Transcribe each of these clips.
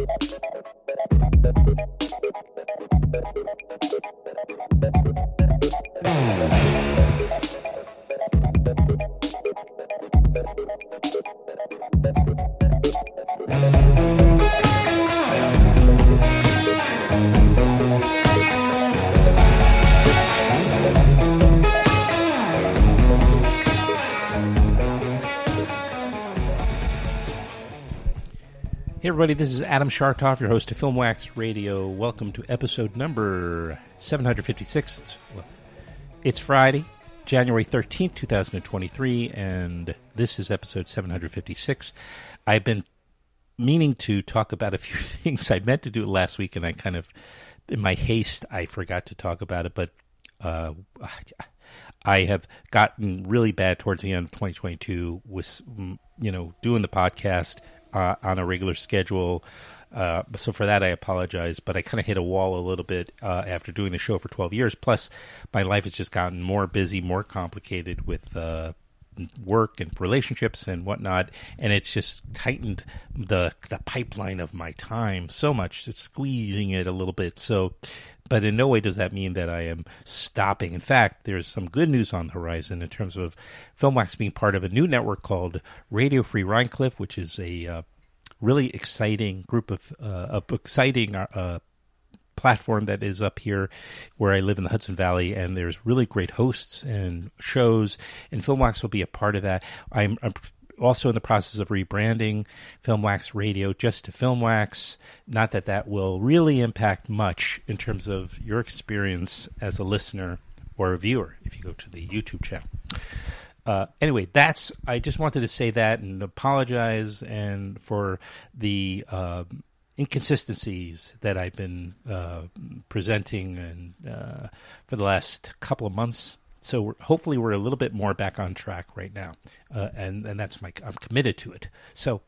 Hey, everybody, this is Adam Schartoff, your host of Film Wax Radio. Welcome to episode number 756. It's, well, it's Friday, January 13th, 2023, and this is episode 756. I've been meaning to talk about a few things. I meant to do it last week, and I kind of, in my haste, I forgot to talk about it, but uh, I have gotten really bad towards the end of 2022 with, you know, doing the podcast uh, on a regular schedule. Uh, so for that, I apologize, but I kind of hit a wall a little bit uh, after doing the show for 12 years. Plus, my life has just gotten more busy, more complicated with uh, work and relationships and whatnot, and it's just tightened the the pipeline of my time so much. It's squeezing it a little bit. So, but in no way does that mean that I am stopping. In fact, there's some good news on the horizon in terms of FilmWax being part of a new network called Radio Free Rhinecliff, which is a uh, really exciting group of, uh, exciting uh, platform that is up here where I live in the Hudson Valley, and there's really great hosts and shows, and FilmWax will be a part of that. I'm, I'm also in the process of rebranding FilmWax Radio just to FilmWax. Not that that will really impact much in terms of your experience as a listener or a viewer if you go to the YouTube channel. Uh, anyway, that's I just wanted to say that and apologize and for the uh, inconsistencies that I've been uh, presenting and uh, for the last couple of months. So we're, hopefully we're a little bit more back on track right now, uh, and and that's my I'm committed to it. So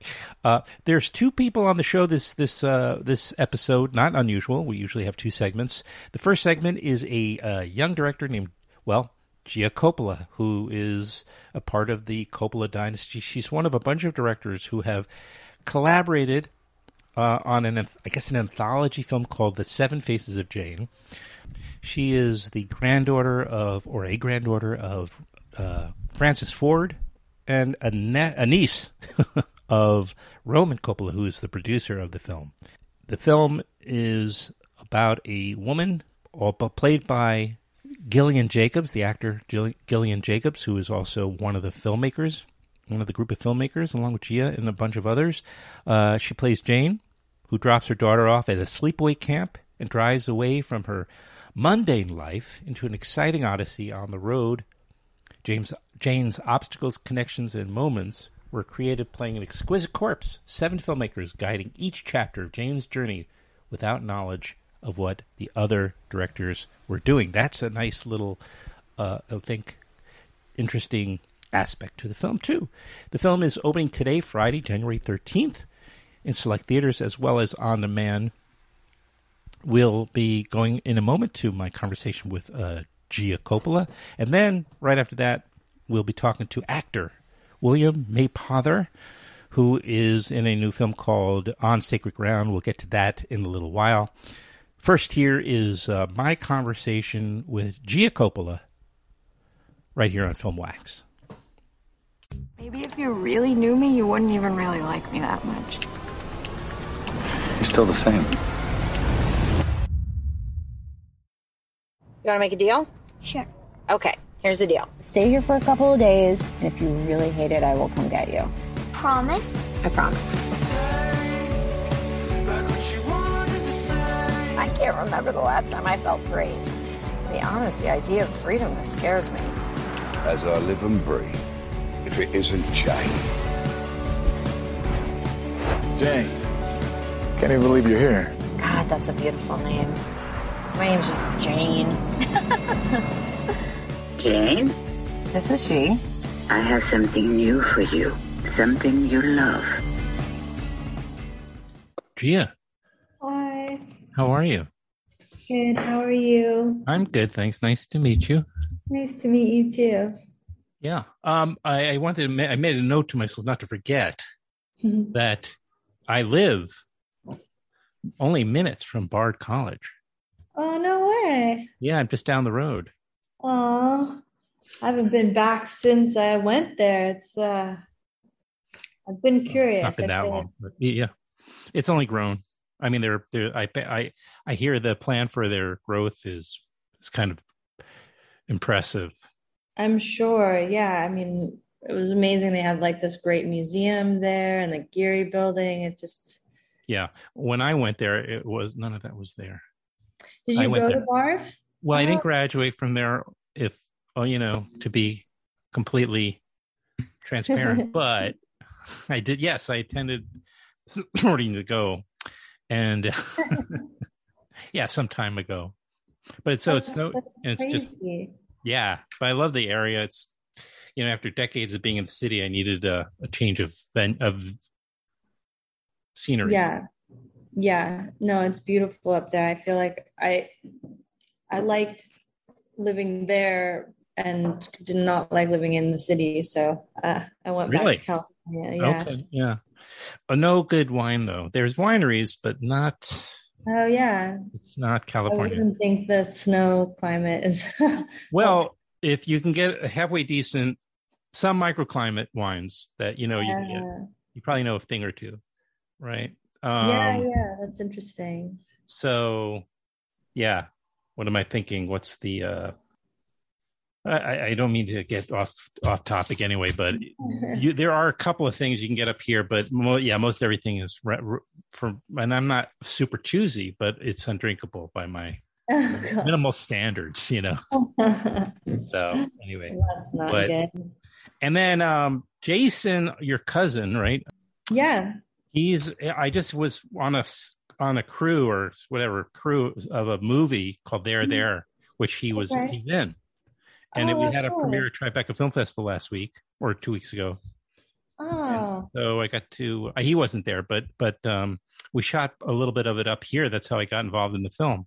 uh, there's two people on the show this this uh, this episode, not unusual. We usually have two segments. The first segment is a uh, young director named well Gia Coppola, who is a part of the Coppola dynasty. She's one of a bunch of directors who have collaborated uh, on an I guess an anthology film called The Seven Faces of Jane. She is the granddaughter of, or a granddaughter of, uh, Francis Ford, and a, ne- a niece of Roman Coppola, who is the producer of the film. The film is about a woman, played by Gillian Jacobs, the actor Gillian Jacobs, who is also one of the filmmakers, one of the group of filmmakers, along with Gia and a bunch of others. Uh, she plays Jane, who drops her daughter off at a sleepaway camp and drives away from her mundane life into an exciting odyssey on the road. James Jane's obstacles, connections, and moments were created playing an exquisite corpse. Seven filmmakers guiding each chapter of Jane's journey without knowledge of what the other directors were doing. That's a nice little, uh, I think, interesting aspect to the film, too. The film is opening today, Friday, January 13th, in select theaters as well as on demand. We'll be going in a moment to my conversation with uh, Gia Coppola. And then, right after that, we'll be talking to actor William Mapother, who is in a new film called On Sacred Ground. We'll get to that in a little while. First, here is uh, my conversation with Gia Coppola right here on Film Wax. Maybe if you really knew me, you wouldn't even really like me that much. You're still the same. You want to make a deal? Sure. Okay, here's the deal. Stay here for a couple of days, and if you really hate it, I will come get you. Promise? I promise. I can't remember the last time I felt great. To be honest, the idea of freedom scares me. As I live and breathe, if it isn't Jane. Jane. Can't even believe you're here. God, that's a beautiful name. My name's just Jane. Jane, This is she. I have something new for you. Something you love. Gia, Hi. how are you? Good. How are you? I'm good, thanks. Nice to meet you. Nice to meet you too. Yeah. Um, I, I wanted to, ma- I made a note to myself not to forget that I live only minutes from Bard College. Oh no way. Yeah, I'm just down the road. Oh, I haven't been back since I went there. It's uh, I've been curious. It's not been that long, but yeah, it's only grown. I mean, they're they're I I I hear the plan for their growth is is kind of impressive. I'm sure. Yeah, I mean, it was amazing. They had like this great museum there and the Gehry Building. It just. Yeah, when I went there, it was none of that was there. Did you go there. to Bard? Well, I didn't Oh. graduate from there. If oh, you know, to be completely transparent, but I did. Yes, I attended sorting to go, and yeah, some time ago. But it's so it's oh, so and it's just yeah. But I love the area. It's you know after decades of being in the city, I needed a, a change of ven- of scenery. Yeah. Yeah. No, it's beautiful up there. I feel like I I liked living there and did not like living in the city. So uh, I went Really? back to California. Yeah. Okay. Yeah. No good wine though. There's wineries, but not. Oh yeah. It's not California. I wouldn't think the snow climate is Well, if you can get a halfway decent, some microclimate wines that you know you can get, you probably know a thing or two, right? Yeah, Um, yeah, that's interesting. So, yeah. What am I thinking? What's the? uh I- I, don't mean to get off off topic anyway, but you, there are a couple of things you can get up here, but mo- yeah, most everything is re- re- for. And I'm not super choosy, but it's undrinkable by my Oh, minimal standards, you know. So anyway, that's not But- good. and then um Jason, your cousin, right? Yeah. He's. I just was on a on a crew or whatever crew of a movie called There There, which he was Mm-hmm. Okay. he's in, and Oh, we had a cool. premiere at Tribeca Film Festival last week or two weeks ago. And Oh, so I got to. uh, He wasn't there, but but um we shot a little bit of it up here. That's how I got involved in the film.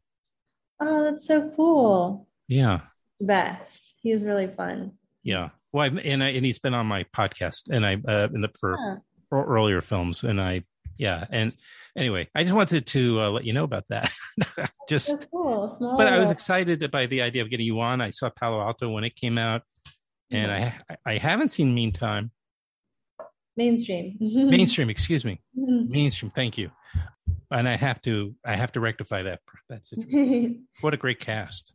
oh, that's so cool. Yeah, Best. He's really fun. yeah. Well, I've, and I, and he's been on my podcast, and I uh, in the for Huh. Ear- earlier films, and I yeah. And anyway, I just wanted to uh, let you know about that. Just, cool. But I was excited by the idea of getting you on. I saw Palo Alto when it came out, and Mm-hmm. I I haven't seen Meantime mainstream. mainstream. excuse me, Mhm. mainstream. Thank you. And I have to I have to rectify that. That's it. What a great cast.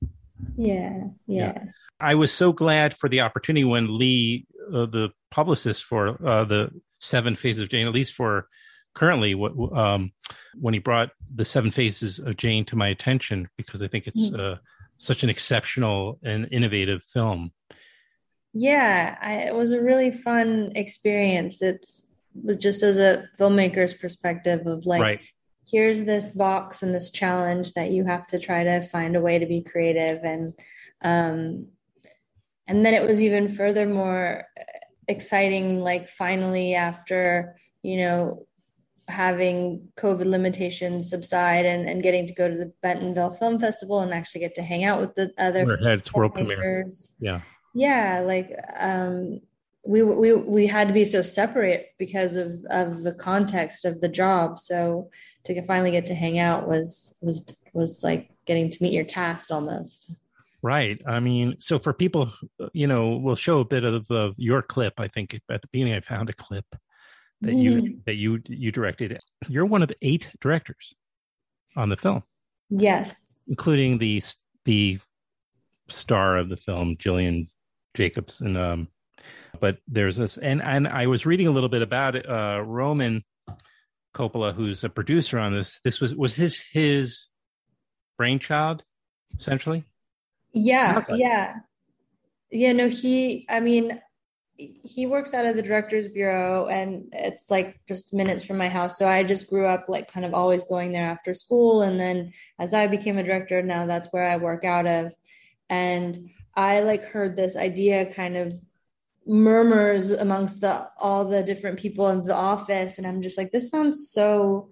Yeah, yeah. I was so glad for the opportunity when Lee, uh, the publicist for uh, the Seven Faces of Jane, at least for currently, what um, when he brought the Seven Faces of Jane to my attention, because I think it's uh, such an exceptional and innovative film. Yeah, I, it was a really fun experience. It's just as a filmmaker's perspective of like, right. Here's this box and this challenge that you have to try to find a way to be creative and um and then it was even furthermore exciting like finally after you know having covid limitations subside and, and getting to go to the bentonville film festival and actually get to hang out with the other had world premiere. Yeah. yeah like um we we we had to be so separate because of of the context of the job so to finally get to hang out was was was like getting to meet your cast almost Right. I mean, so for people, you know, we'll show a bit of, of your clip. I think at the beginning, I found a clip that you that you you directed. You're one of eight directors on the film. yes including the the star of the film, Gillian Jacobs, and um, but there's this, and and I was reading a little bit about it. Uh, Roman Coppola, who's a producer on this, this was was his his brainchild, essentially. yeah like- yeah. Yeah no he i mean he works out of the directors bureau and it's like just minutes from my house. So i just grew up like kind of always going there after school and then as i became a director now that's where i work out of. And i like heard this idea kind of murmurs amongst the all the different people in the office and i'm just like this sounds so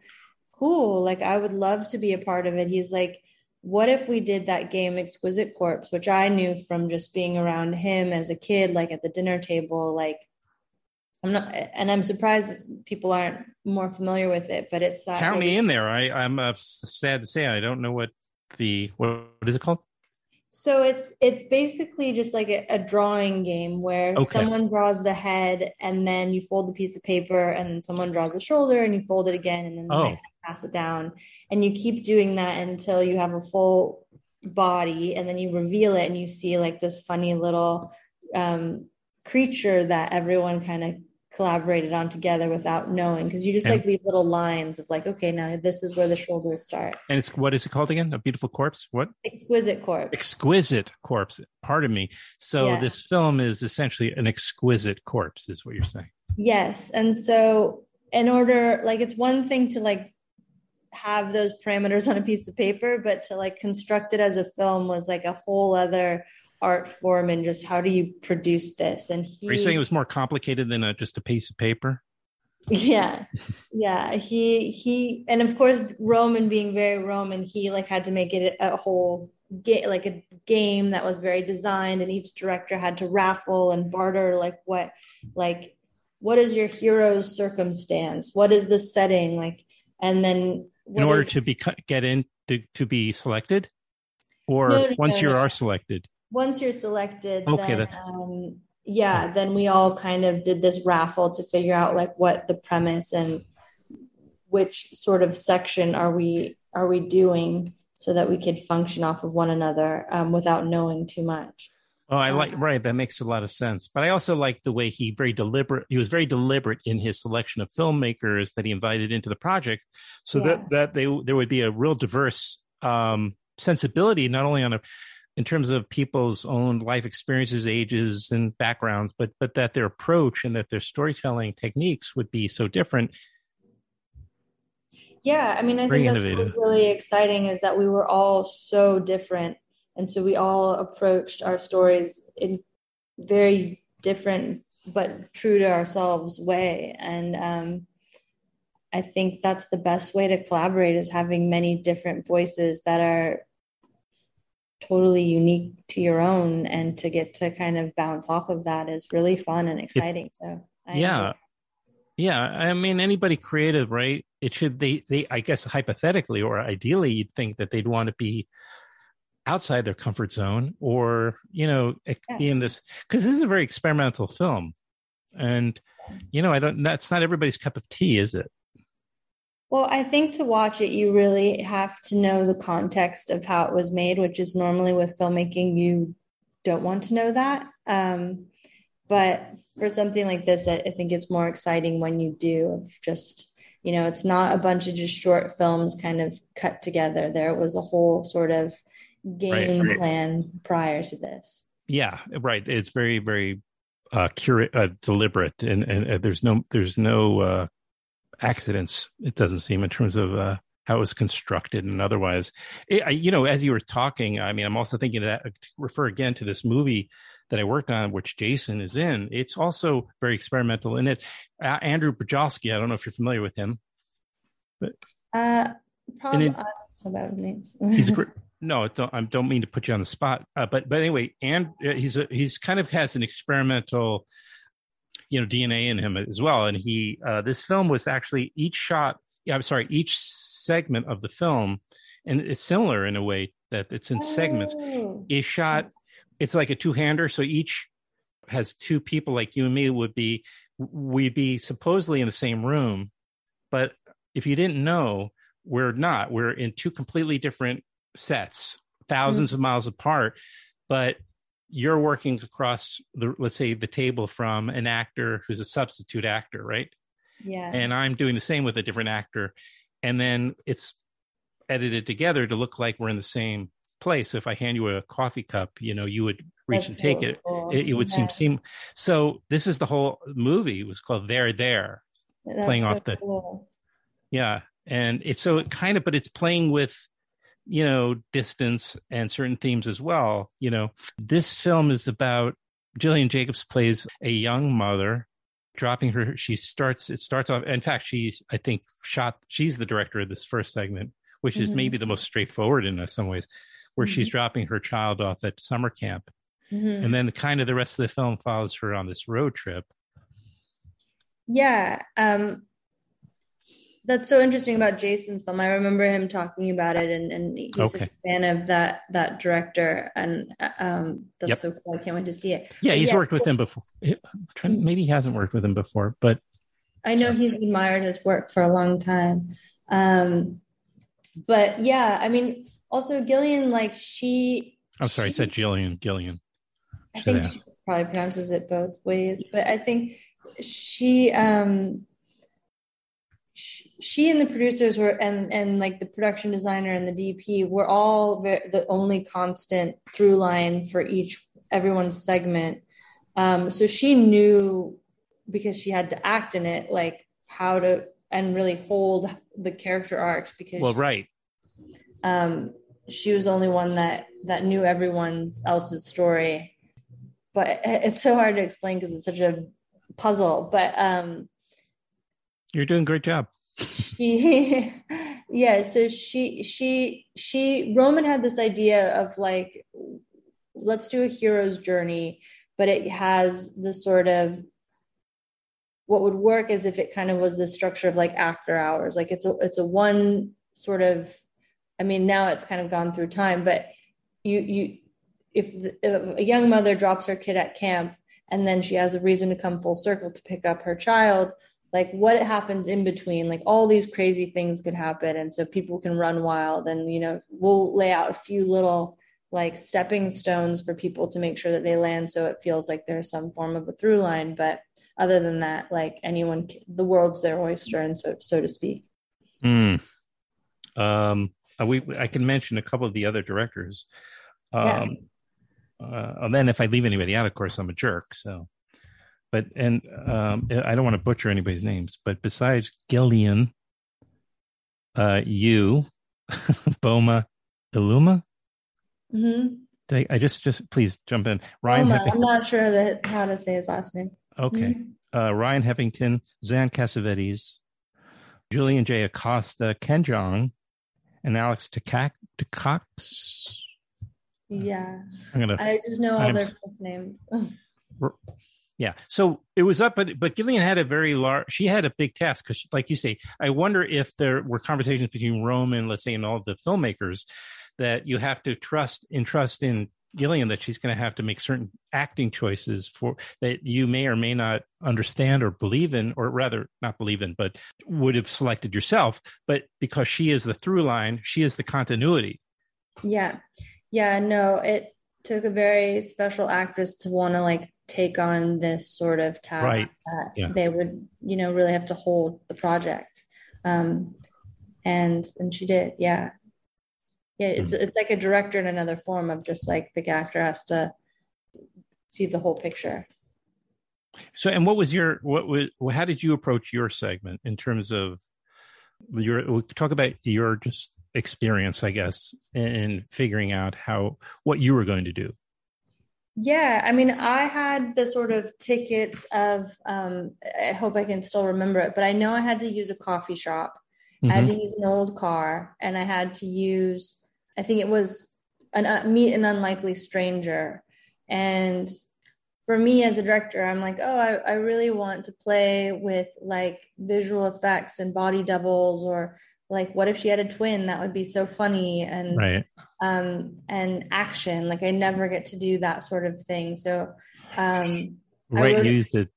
cool like i would love to be a part of it he's like what if we did that game exquisite corpse which i knew from just being around him as a kid like at the dinner table like I'm not, and I'm surprised that people aren't more familiar with it. But it's that Count me in there. I, I'm uh, sad to say I don't know what the what, what is it called? So it's it's basically just like a, a drawing game where Okay. someone draws the head and then you fold the piece of paper and then someone draws the shoulder and you fold it again and then Oh. pass it down and you keep doing that until you have a full body and then you reveal it and you see like this funny little um, creature that everyone kind of collaborated on together without knowing because you just And- like leave little lines of like okay now this is where the shoulders start And it's what is it called again? A beautiful corpse. What? exquisite corpse Exquisite corpse. Pardon me. So Yeah. this film is essentially an exquisite corpse, is what you're saying. Yes. And so in order like it's one thing to like have those parameters on a piece of paper, but to like construct it as a film was like a whole other art form and just how do you produce this? And he Are you saying it was more complicated than a, just a piece of paper? yeah yeah he he and of course roman being very roman he like had to make it a whole ga- like a game that was very designed and each director had to raffle and barter like what like what is your hero's circumstance what is the setting like and then In order is- to be get in to, to be selected, or No, no, once no, you are selected. Once you're selected Okay, then, that's- um, yeah then we all kind of did this raffle to figure out like what the premise and which sort of section are we are we doing so that we could function off of one another um, without knowing too much Oh, I like Um, right. That makes a lot of sense. But I also like the way he very deliberate. He was very deliberate in his selection of filmmakers that he invited into the project, so Yeah. that that they there would be a real diverse um, sensibility, not only on a in terms of people's own life experiences, ages, and backgrounds, but but that their approach and that their storytelling techniques would be so different. yeah i mean i Very think that's what was really exciting is that we were all so different and so we all approached our stories in very different but true to ourselves way and um, i think that's the best way to collaborate is having many different voices that are totally unique to your own and to get to kind of bounce off of that is really fun and exciting so I yeah it. yeah i mean anybody creative right it should they they i guess hypothetically or ideally you'd think that they'd want to be outside their comfort zone or you know Yeah. be in this because this is a very experimental film and you know i don't that's not everybody's cup of tea is it Well, I think to watch it, you really have to know the context of how it was made, which is normally with filmmaking, you don't want to know that. Um, but for something like this, I, I think it's more exciting when you do. Of just, you know, it's not a bunch of just short films kind of cut together. There was a whole sort of game right. plan prior to this. yeah right it's very very uh curate uh, deliberate and and uh, there's no there's no uh accidents it doesn't seem in terms of uh how it was constructed and otherwise it, I, you know as you were talking i mean i'm also thinking of that to refer again to this movie that i worked on which jason is in it's also very experimental in it uh, andrew Bujalski, i don't know if you're familiar with him Uh, probably it- I don't about names. he's a no don't i don't mean to put you on the spot uh, but but anyway and uh, he's a, he's kind of has an experimental you know dna in him as well. And he uh this film was actually each shot yeah i'm sorry each segment of the film and it's similar in a way that it's in segments. Oh. is shot it's like a two-hander. So each has two people like you and me would be we'd be supposedly in the same room. But if you didn't know we're not. We're in two completely different sets 1000s of miles apart. But you're working across the let's say the table from an actor who's a substitute actor right Yeah. and i'm doing the same with a different actor and then it's edited together to look like we're in the same place if i hand you a coffee cup you know you would reach That's and take so it cool. it, it would seem seem so this is the whole movie it was called there there That's playing so off the- cool. yeah and it's so it kind of but it's playing with you know distance and certain themes as well you know this film is about Gillian Jacobs plays a young mother dropping her she starts it starts off in fact she's I think shot she's the director of this first segment which is Mhm. maybe the most straightforward in some ways where she's dropping her child off at summer camp Mhm. and then the, kind of the rest of the film follows her on this road trip yeah. Um, that's so interesting about Jason's film. I remember him talking about it, and, and he's Okay. a fan of that that director, and um, that's Yep. so cool. I can't wait to see it. Yeah, But he's worked with him before. Maybe he hasn't worked with him before, but I know he's admired his work for a long time. Um, but yeah, I mean, also Gillian, like she, I'm sorry, I she- said Gillian. Gillian. I think she probably pronounces it both ways, but I think she, um, she, she and the producers were, and and like the production designer and the DP were all ve- the only constant through line for each everyone's segment. Um, so she knew because she had to act in it, like how to and really hold the character arcs because Well, right. um, she was the only one that that knew everyone's else's story but it's so hard to explain because it's such a puzzle but um You're doing a great job. She yeah so she she she roman had this idea of like let's do a hero's journey but it has the sort of what would work is if it kind of was the structure of like after hours. Like it's a it's a one sort of i mean now it's kind of gone through time but you you if, the, if a young mother drops her kid at camp and then she has a reason to come full circle to pick up her child like what happens in between like all these crazy things could happen and so people can run wild and you know we'll lay out a few little like stepping stones for people to make sure that they land so it feels like there's some form of a through line but other than that like anyone the world's their oyster and so so to speak Hmm. Um, uh, we I can mention a couple of the other directors. Yeah. Um, uh, and then if I leave anybody out, of course, I'm a jerk. So, but and um, I don't want to butcher anybody's names. But besides Gillian, uh, you, Boma, Iluma. mm-hmm. I, I just just please jump in. Ryan. Heffing- i'm not sure that how to say his last name okay. Mhm. Uh, Ryan Heffington, Xan Cassavetes, Julian J. Acosta, Ken Jeong, and Alex Takak- Tacox. yeah I'm gonna i just know all I'm- their first names Yeah. So it was up, but but Gillian had a very large. She had a big task because, like you say, I wonder if there were conversations between Rome and let's say and all the filmmakers that you have to trust entrust in Gillian that she's going to have to make certain acting choices for that you may or may not understand or believe in, or rather not believe in, but would have selected yourself. But because she is the through line, she is the continuity. Yeah. Yeah, no, it took a very special actress to want to like take on this sort of task Right. that Yeah. they would, you know, really have to hold the project. Um and and she did, yeah. Yeah, it's Mm-hmm. it's like a director in another form of just like the actor has to see the whole picture. So, and what was your what was how did you approach your segment in terms of your we'll talk about your just experience, I guess, in figuring out how what you were going to do. Yeah, I mean, I had the sort of tickets of, um, I hope I can still remember it, but I know I had to use a coffee shop. I had to use an old car and I had to use, I think it was an uh, meet an unlikely stranger. And for me as a director, I'm like, oh, I, I really want to play with like visual effects and body doubles or like what if she had a twin? That would be so funny. And Right. um, and action. Like I never get to do that sort of thing. So, um, Right. wrote- used it.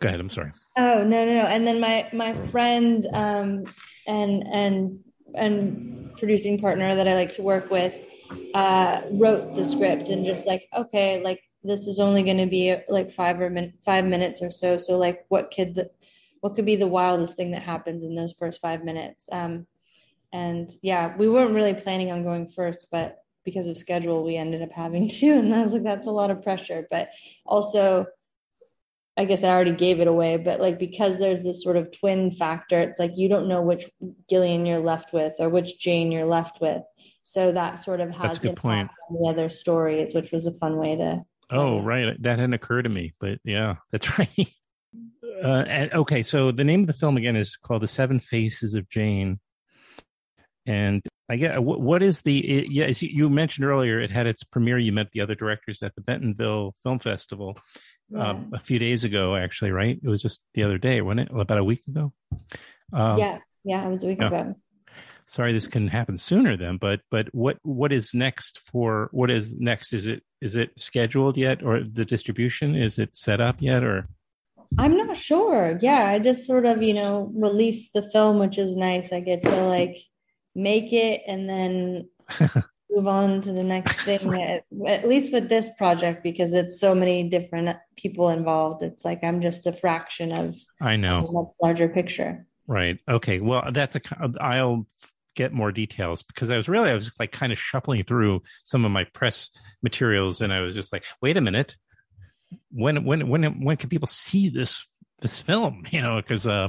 Go ahead. I'm sorry. oh no, no, no. And then my my friend um, and and and producing partner that I like to work with uh, wrote the script and just like okay, like this is only going to be like five or min- five minutes or so. So like, what could the what could be the wildest thing that happens in those first five minutes? Um, and yeah, we weren't really planning on going first, but because of schedule, we ended up having to. And I was like, that's a lot of pressure. But also, I guess I already gave it away, but like because there's this sort of twin factor, it's like you don't know which Gillian you're left with or which Jane you're left with. So that sort of has That's a good point. on the other stories, which was a fun way to. Oh, right. That hadn't occurred to me, but yeah, that's right. Uh, and, okay, so the name of the film again is called "The Seven Faces of Jane," and I get what, what is the? It, yeah, as you, mentioned earlier, it had its premiere. You met the other directors at the Bentonville Film Festival, um, a few days ago, actually, right? It was just the other day, wasn't it? About a week ago. Um, yeah, yeah, it was a week yeah. ago. Sorry, this couldn't happen sooner then. But but what what is next for what is next? Is it is it scheduled yet, or the distribution is it set up yet, or? I'm not sure. Yeah, I just sort of, you know, release the film, which is nice. I get to like make it and then move on to the next thing. at, at least with this project, because it's so many different people involved. It's like I'm just a fraction of I know. much larger picture. Right. Okay. Well, that's a. I'll get more details because I was really I was like kind of shuffling through some of my press materials, and I was just like, wait a minute, when when when when can people see this this film? You know, because uh,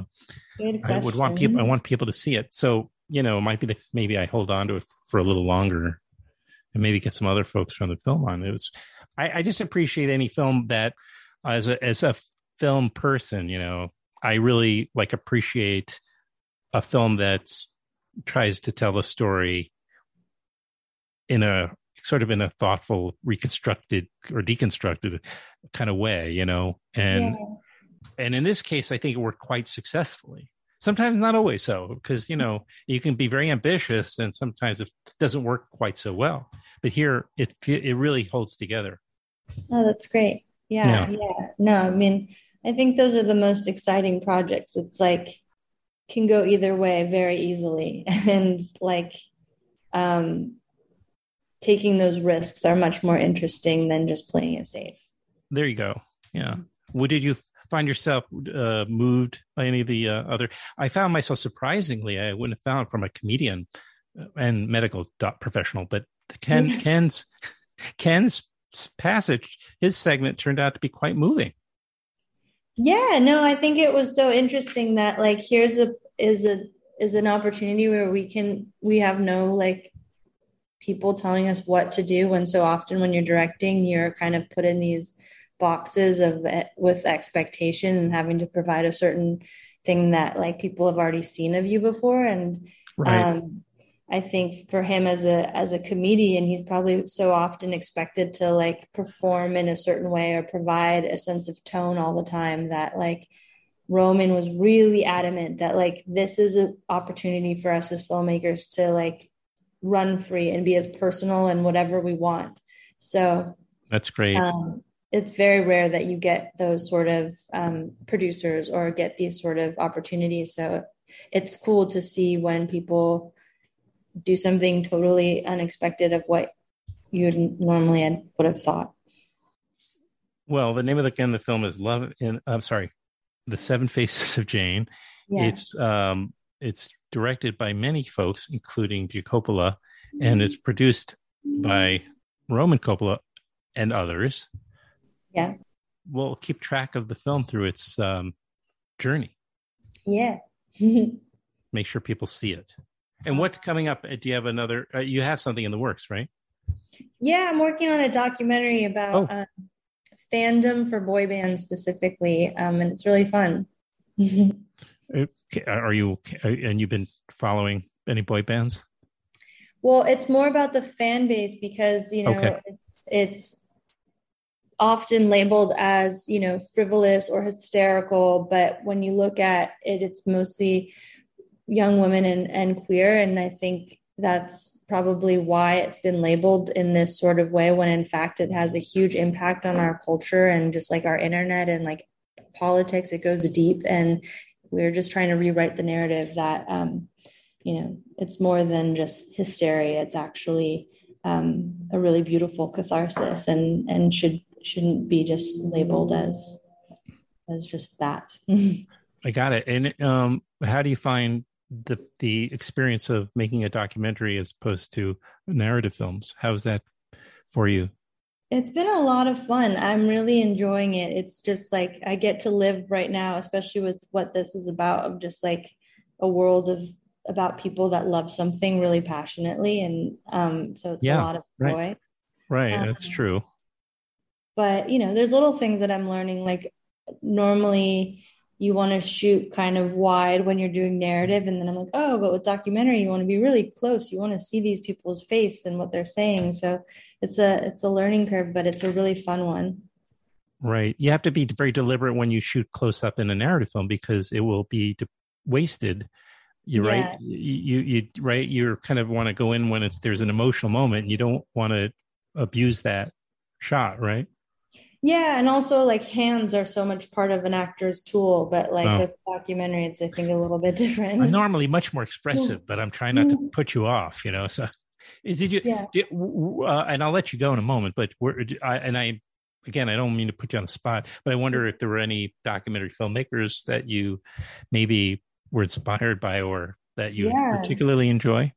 I would want people I want people to see it. So you know, it might be that maybe I hold on to it for a little longer, and maybe get some other folks from the film on. It was. I, I just appreciate any film that, as a as a film person, you know, I really like appreciate a film that tries to tell a story in a sort of in a thoughtful, reconstructed or deconstructed kind of way, you know, and Yeah. and in this case, I think it worked quite successfully. Sometimes not always so, because you know you can be very ambitious, and sometimes it doesn't work quite so well. But here, it it really holds together. Oh, that's great. Yeah, yeah. No, I mean, I think those are the most exciting projects. It's like can go either way very easily. And like um taking those risks are much more interesting than just playing it safe. There you go. Yeah. What did you find yourself uh, moved by any of the uh, other? I found myself surprisingly, I wouldn't have found from a comedian uh, and medical doc professional, but Ken Ken's Ken's passage, his segment turned out to be quite moving. Yeah, no, I think it was so interesting that like here's a is a is an opportunity where we can we have no like people telling us what to do when so often when you're directing you're kind of put in these boxes of eh, with expectation and having to provide a certain thing that like people have already seen of you before and Right. um I think for him as a as a comedian, he's probably so often expected to like perform in a certain way or provide a sense of tone all the time that like Roman was really adamant that like this is an opportunity for us as filmmakers to like run free and be as personal and whatever we want. So That's great. um, it's very rare that you get those sort of um, producers or get these sort of opportunities. So it's cool to see when people do something totally unexpected of what you normally would have thought. well, the name of the, again, the film is Love in, I'm sorry, The Seven Faces of Jane. Yeah. It's um it's directed by many folks, including Coppola, and it's produced by Roman Coppola and others. yeah. We'll keep track of the film through its um, journey. Yeah. Make sure people see it. And what's coming up? Uh, Do you have another? Uh, you have something in the works, right? yeah. I'm working on a documentary about Oh. um, fandom for boy bands specifically. Um, and it's really fun. Are you? And you've been following any boy bands? Well, it's more about the fan base because you know Okay. it's it's often labeled as you know frivolous or hysterical, but when you look at it, it's mostly young women and, and queer, and I think that's probably why it's been labeled in this sort of way when in fact it has a huge impact on our culture and just like our internet and like politics it goes deep and we're just trying to rewrite the narrative that um, you know it's more than just hysteria it's actually um, a really beautiful catharsis and and should shouldn't be just labeled as as just that I got it. And um, how do you find the the experience of making a documentary as opposed to narrative films? How's that for you? It's been a lot of fun i'm really enjoying it it's just like i get to live right now especially with what this is about of just like a world of about people that love something really passionately and um so it's Yeah, a lot of right. joy Right, that's Um, true. but you know there's little things that i'm learning like normally you want to shoot kind of wide when you're doing narrative and then i'm like oh but with documentary you want to be really close you want to see these people's face and what they're saying so it's a it's a learning curve but it's a really fun one Right. You have to be very deliberate when you shoot close up in a narrative film because it will be de- wasted. You're Yeah. right. You, you, you, right. You kind of want to go in when it's, there's an emotional moment. And you don't want to abuse that shot. Right. Yeah, and also like hands are so much part of an actor's tool, but like Oh. with documentary, it's I think a little bit different. I'm normally much more expressive, but I'm trying not to put you off, you know? So is it, you, Yeah. uh, and I'll let you go in a moment, but we're, I, and I, again, I don't mean to put you on the spot, but I wonder if there were any documentary filmmakers that you maybe were inspired by or that you Yeah. particularly enjoy.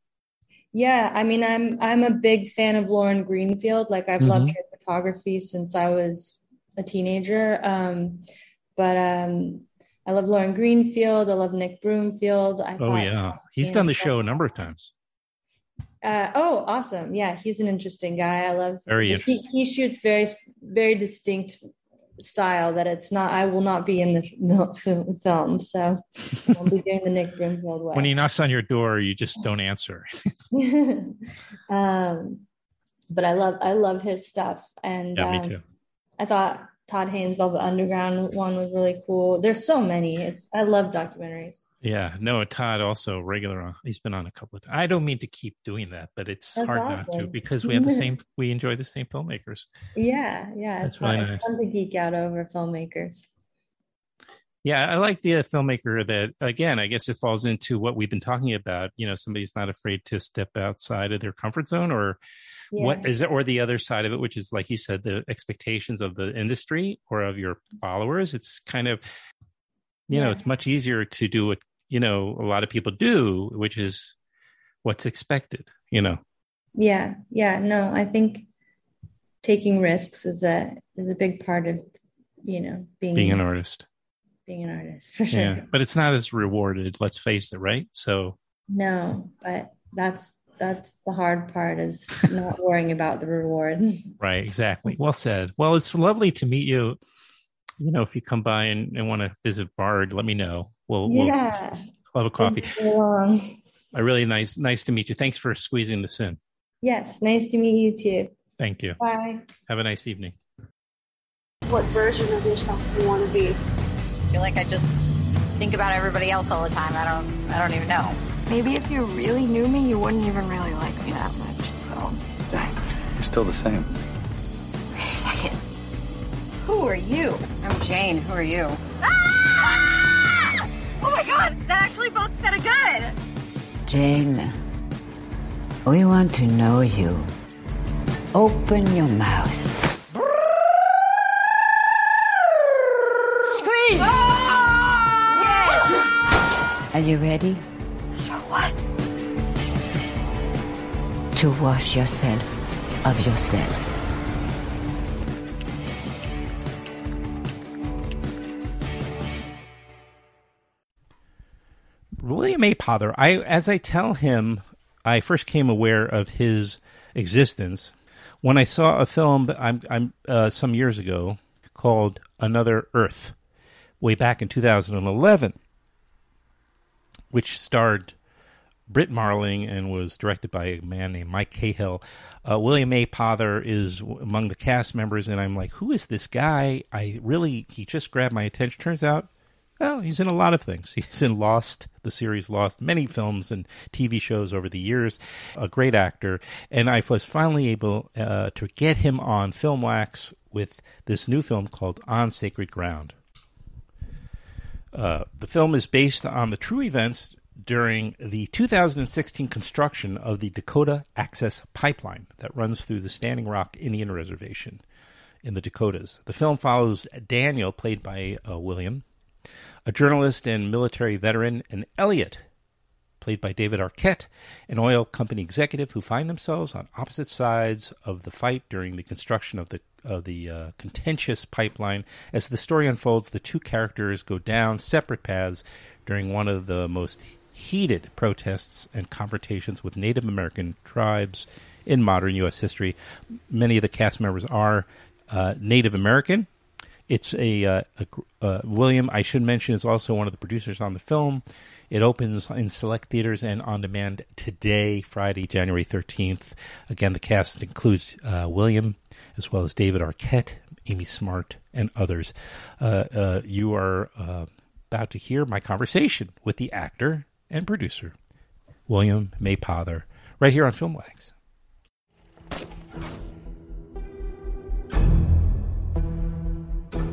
Yeah, I mean, I'm I'm a big fan of Lauren Greenfield. Like I've loved Mhm. her photography since I was a teenager. Um, but um, I love Lauren Greenfield. I love Nick Broomfield. I Oh yeah. He's done the show a number of times. Uh, oh, awesome! Yeah, he's an interesting guy. I love. Very he, interesting. he shoots very very distinct style that it's not. I will not be in the, the film, so I'll be doing the Nick Broomfield way. When he knocks on your door, you just don't answer. um, but I love I love his stuff, and Yeah, um, me too. I thought Todd Haynes' Velvet Underground one was really cool. There's so many. It's I love documentaries. Yeah, no, Todd also regular on. He's been on a couple of times. I don't mean to keep doing that, but it's That's hard not to because we have the same. We enjoy the same filmmakers. Yeah, yeah, That's it's really nice. fun to geek out over filmmakers. Yeah, I like the filmmaker that again, I guess it falls into what we've been talking about. You know, somebody's not afraid to step outside of their comfort zone, or what Yeah. is it, or the other side of it, which is like you said, the expectations of the industry or of your followers. It's kind of, you know, it's much easier to do what you know a lot of people do, which is what's expected. You know, Yeah, yeah, no, I think taking risks is a is a big part of you know being being an artist. being an artist for sure. Yeah, but it's not as rewarded. Let's face it, right? So No, but that's that's the hard part is not worrying about the reward. Right, exactly. Well said. Well, it's lovely to meet you. You know, if you come by and, and want to visit Bard, let me know. We'll, yeah, we'll have a coffee. Been so long. A really nice, nice to meet you. Thanks for squeezing this in. Yes, nice to meet you too. Thank you. Bye. Have a nice evening. What version of yourself do you want to be? I feel like I just think about everybody else all the time. I don't I don't even know. Maybe if you really knew me, you wouldn't even really like me that much. So, You're still the same. wait a second. Who are you? I'm Jane. Who are you? Ah! Oh my god, that actually felt kind of good. Jane, we want to know you. Open your mouth. Scream! Are you ready to wash yourself of yourself? William Mapother, I as I tell him, I first came aware of his existence when I saw a film I'm, I'm uh, some years ago called Another Earth, way back in 2011, which starred Brit Marling and was directed by a man named Mike Cahill. Uh, William Mapother is among the cast members, and I'm like, who is this guy? I really, he just grabbed my attention. Turns out, well, he's in a lot of things. He's in Lost, the series Lost, many films and TV shows over the years. A great actor, and I was finally able uh, to get him on Film Wax with this new film called On Sacred Ground. Uh, the film is based on the true events during the 2016 construction of the Dakota Access Pipeline that runs through the Standing Rock Indian Reservation in the Dakotas. The film follows Daniel, played by uh, William, a journalist and military veteran, and Elliot, played by David Arquette, an oil company executive who find themselves on opposite sides of the fight during the construction of the of the uh, contentious pipeline. As the story unfolds, the two characters go down separate paths during one of the most heated protests and confrontations with Native American tribes in modern U.S. history. Many of the cast members are uh, Native American. It's a, uh, a uh, William. I should mention is also one of the producers on the film. It opens in select theaters and on demand today, Friday, January thirteenth. Again, the cast includes uh, William as well as David Arquette, Amy Smart, and others. Uh, uh, you are about to hear my conversation with the actor and producer, William Mapother, right here on Filmwax.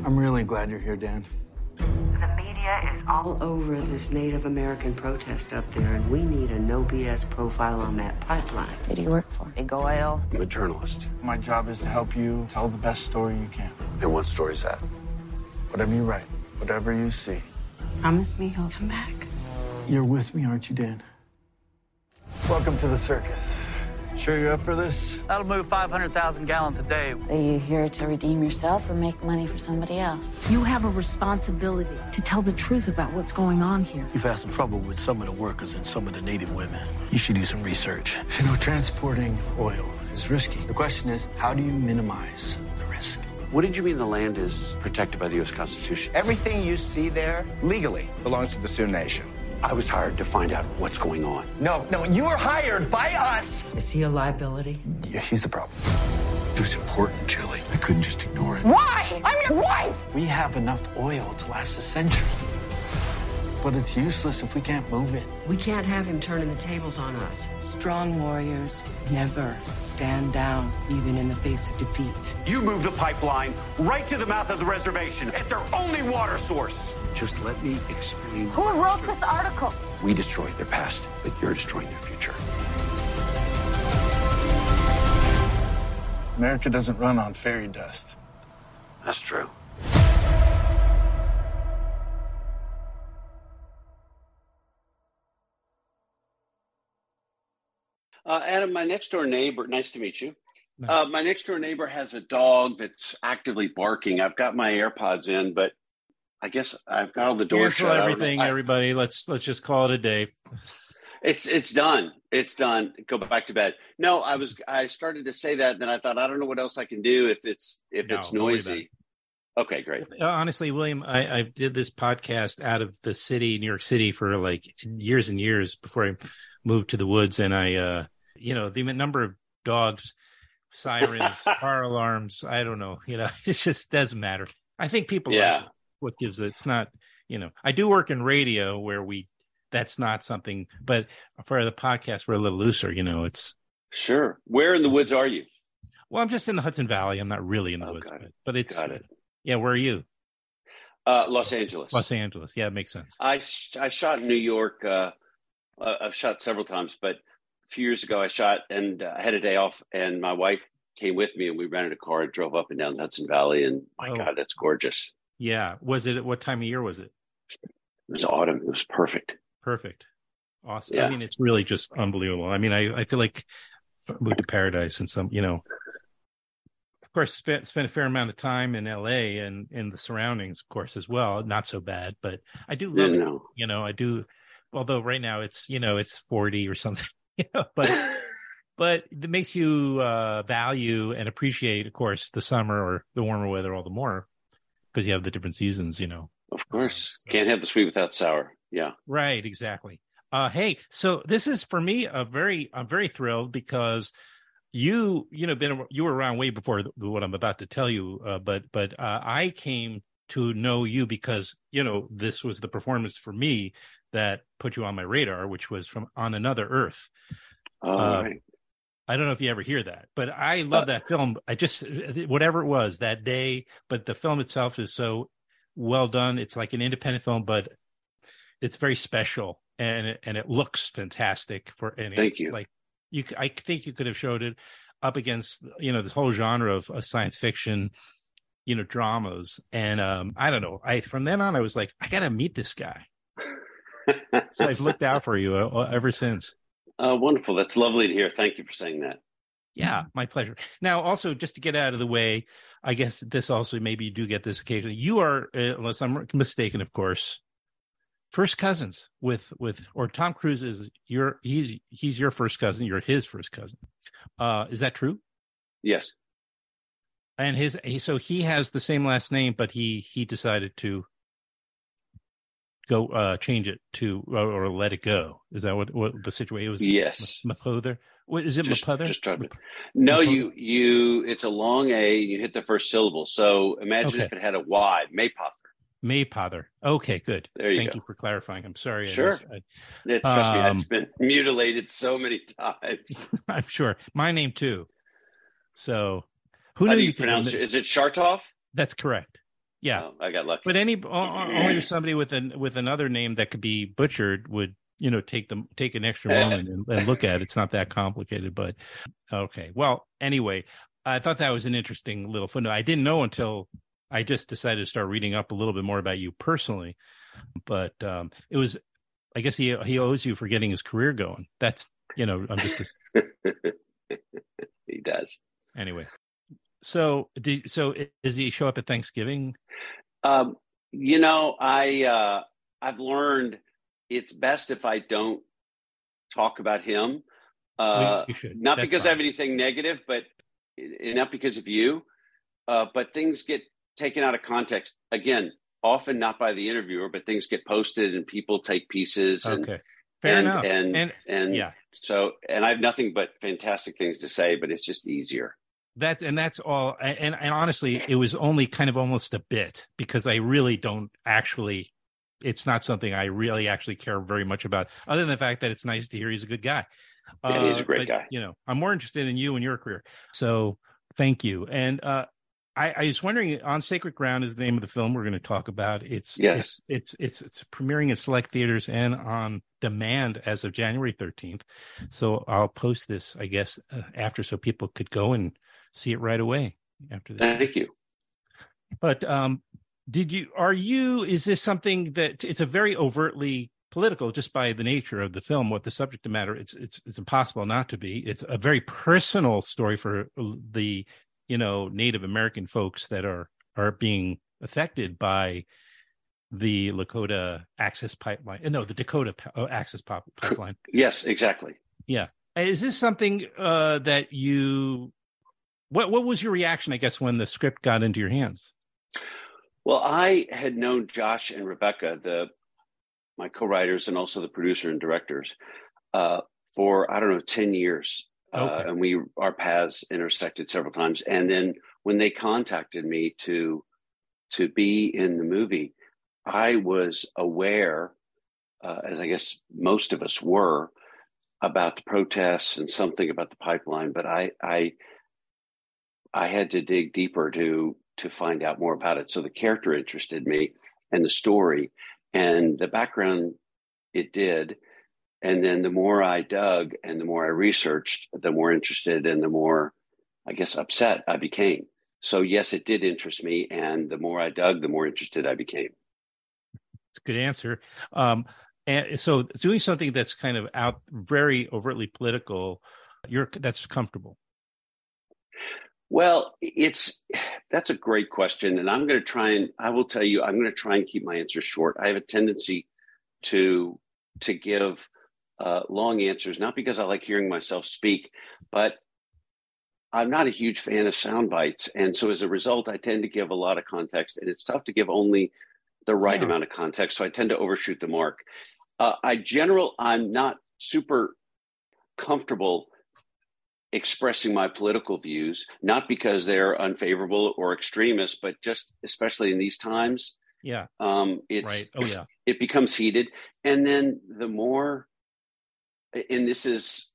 I'm really glad you're here, Dan. The media is all over this Native American protest up there, and we need a no BS profile on that pipeline. Who do you work for? Big oil? I'm a journalist. My job is to help you tell the best story you can. And what story's that? Whatever you write, whatever you see. Promise me he'll come back. You're with me, aren't you, Dan? Welcome to the circus. Sure you're up for this? That'll move 500,000 gallons a day. Are you here to redeem yourself or make money for somebody else? You have a responsibility to tell the truth about what's going on here. You've had some trouble with some of the workers and some of the native women. You should do some research. You know, transporting oil is risky. The question is, how do you minimize the risk? What did you mean the land is protected by the U.S. Constitution? Everything you see there legally belongs to the Sioux Nation. I was hired to find out what's going on. No, no, you were hired by us. Is he a liability? Yeah, he's the problem. It was important, Julie. I couldn't just ignore it. Why? I'm your wife! We have enough oil to last a century. But it's useless if we can't move it. We can't have him turning the tables on us. Strong warriors never stand down, even in the face of defeat. You moved the pipeline right to the mouth of the reservation. It's their only water source. Just let me explain. Who wrote this article? We destroyed their past, but you're destroying their future. America doesn't run on fairy dust. That's true. Uh, Adam, my next door neighbor, nice to meet you. Nice. Uh, my next door neighbor has a dog that's actively barking. I've got my AirPods in, but I guess I've got all the doors Cancel shut. everything, I, everybody. Let's let's just call it a day. It's it's done. It's done. Go back to bed. No, I was I started to say that, then I thought I don't know what else I can do if it's if No, it's noisy. Okay, great. Uh, honestly, William, I, I did this podcast out of the city, New York City, for like years and years before I moved to the woods, and I, uh, you know, the number of dogs, sirens, car alarms. I don't know. You know, it just doesn't matter. I think people Yeah. like what gives it. It's not. You know, I do work in radio where we. That's not something, but for the podcast, we're a little looser. You know, it's Sure. Where in the woods are you? well, I'm just in the Hudson Valley. I'm not really in the woods, got but, but it's Got it. yeah. Where are you? Uh, Los Angeles. Los Angeles. Yeah, it makes sense. I sh- I shot in New York. Uh, uh, I've shot several times, but a few years ago I shot and uh, I had a day off, and my wife came with me, and we rented a car and drove up and down the Hudson Valley, and my Oh. God, that's gorgeous. Yeah. Was it? What time of year was it? It was autumn. It was perfect. Perfect. Awesome. Yeah. I mean, it's really just unbelievable. I mean, I, I feel like moved to paradise and some, you know, of course, spent, spent a fair amount of time in LA and in the surroundings, of course, as well. Not so bad, but I do love Yeah, it. no. You know, I do, although right now it's, you know, it's 40 or something, you know, but, but it makes you uh, value and appreciate, of course, the summer or the warmer weather all the more because you have the different seasons, you know. Of course, can't have the sweet without sour. Yeah. Right, exactly. Uh, hey, so this is for me a very, I'm very thrilled because you, you know, been you were around way before what I'm about to tell you, uh, but but uh, I came to know you because you know this was the performance for me that put you on my radar, which was from On Another Earth. Uh, right. I don't know if you ever hear that, but I love Uh, that film. I just whatever it was that day, but the film itself is so well done. It's like an independent film, but it's very special and it, and it looks fantastic. For and Thank it's you. like you, I think you could have showed it up against you know this whole genre of uh, science fiction, you know, dramas. And um, I don't know. I from then on, I was like, I got to meet this guy. so I've looked out for you uh, ever since. Uh, wonderful. That's lovely to hear. Thank you for saying that. Yeah, my pleasure. Now, also, just to get out of the way, I guess this also maybe you do get this occasionally. You are, uh, unless I'm mistaken, of course, first cousins with with or Tom Cruise is your he's he's your first cousin. You're his first cousin. Uh, is that true? Yes. And his so he has the same last name, but he he decided to go uh change it to or, or let it go. Is that what what the situation was? Yes, Mapother. What is it? Just, Mapother? just to, no, you you. It's a long A. You hit the first syllable. So imagine Okay. if it had a Y. Maypother. Maypother. Okay, good. There you Thank go. you for clarifying. I'm sorry. I Sure. was- I- It, trust me, Um, it's been mutilated so many times. I'm sure. My name too. So who How do you you pronounce it? Is it Schartoff? That's correct. Yeah. Oh, I got lucky. But any only somebody with an with another name that could be butchered would you know take them take an extra moment and, and look at it. It's not that complicated, but okay. Well, anyway, I thought that was an interesting little footnote. I didn't know until I just decided to start reading up a little bit more about you personally. But um, it was, I guess he he owes you for getting his career going. That's you know I'm just he does. anyway. So so does he show up at Thanksgiving? Um, you know, I uh, I've learned it's best if I don't talk about him. Uh. Not That's because I have anything negative, but and not because of you. Uh, but things get taken out of context. Again, often not by the interviewer, but things get posted and people take pieces. And, Okay. Fair and, enough. And And- and yeah. So, and I have nothing but fantastic things to say, but it's just easier. That's and that's all. And and honestly, it was only kind of almost a bit because I really don't actually. It's not something I really actually care very much about, other than the fact that it's nice to hear he's a good guy. Yeah, he's a great but, guy. You know, I'm more interested in you and your career. So thank you. And uh, I, I was wondering, on Sacred Ground is the name of the film we're going to talk about. It's Yes. it's, it's it's it's premiering in select theaters and on demand as of January 13th. So I'll post this, I guess, uh, after so people could go and see it right away after this. Thank you. But um, did you? Are you? Is this something that it's a very overtly political, just by the nature of the film, what the subject matter? It's it's it's impossible not to be. It's a very personal story for the you know Native American folks that are are being affected by the Lakota access pipeline. uh, No, the Dakota uh, access pop- pipeline. Yes, exactly. Yeah. Is this something uh, that you? What What was your reaction? I guess when the script got into your hands. Well, I had known Josh and Rebecca, the my co-writers and also the producer and directors, uh, for I don't know ten years, uh, and we our paths intersected several times. And then when they contacted me to to be in the movie, I was aware, uh, as I guess most of us were, about the protests and something about the pipeline. But I I I had to dig deeper to to find out more about it. So the character interested me and the story and the background it did. And then the more I dug and the more I researched, the more interested and the more I guess upset I became. So yes, it did interest me. And the more I dug, the more interested I became. It's a good answer. Um, and so doing something that's kind of out very overtly political, you're that's comfortable. Well, it's that's a great question, and I'm going to try and I will tell you I'm going to try and keep my answer short. I have a tendency to to give uh, long answers, not because I like hearing myself speak, but I'm not a huge fan of sound bites, and so as a result, I tend to give a lot of context, and it's tough to give only the right Yeah. amount of context. So I tend to overshoot the mark. Uh, I general I'm not super comfortable expressing my political views, not because they're unfavorable or extremist, but just especially in these times, Yeah. um, it's Right. Oh yeah. it becomes heated, and then the more, and this is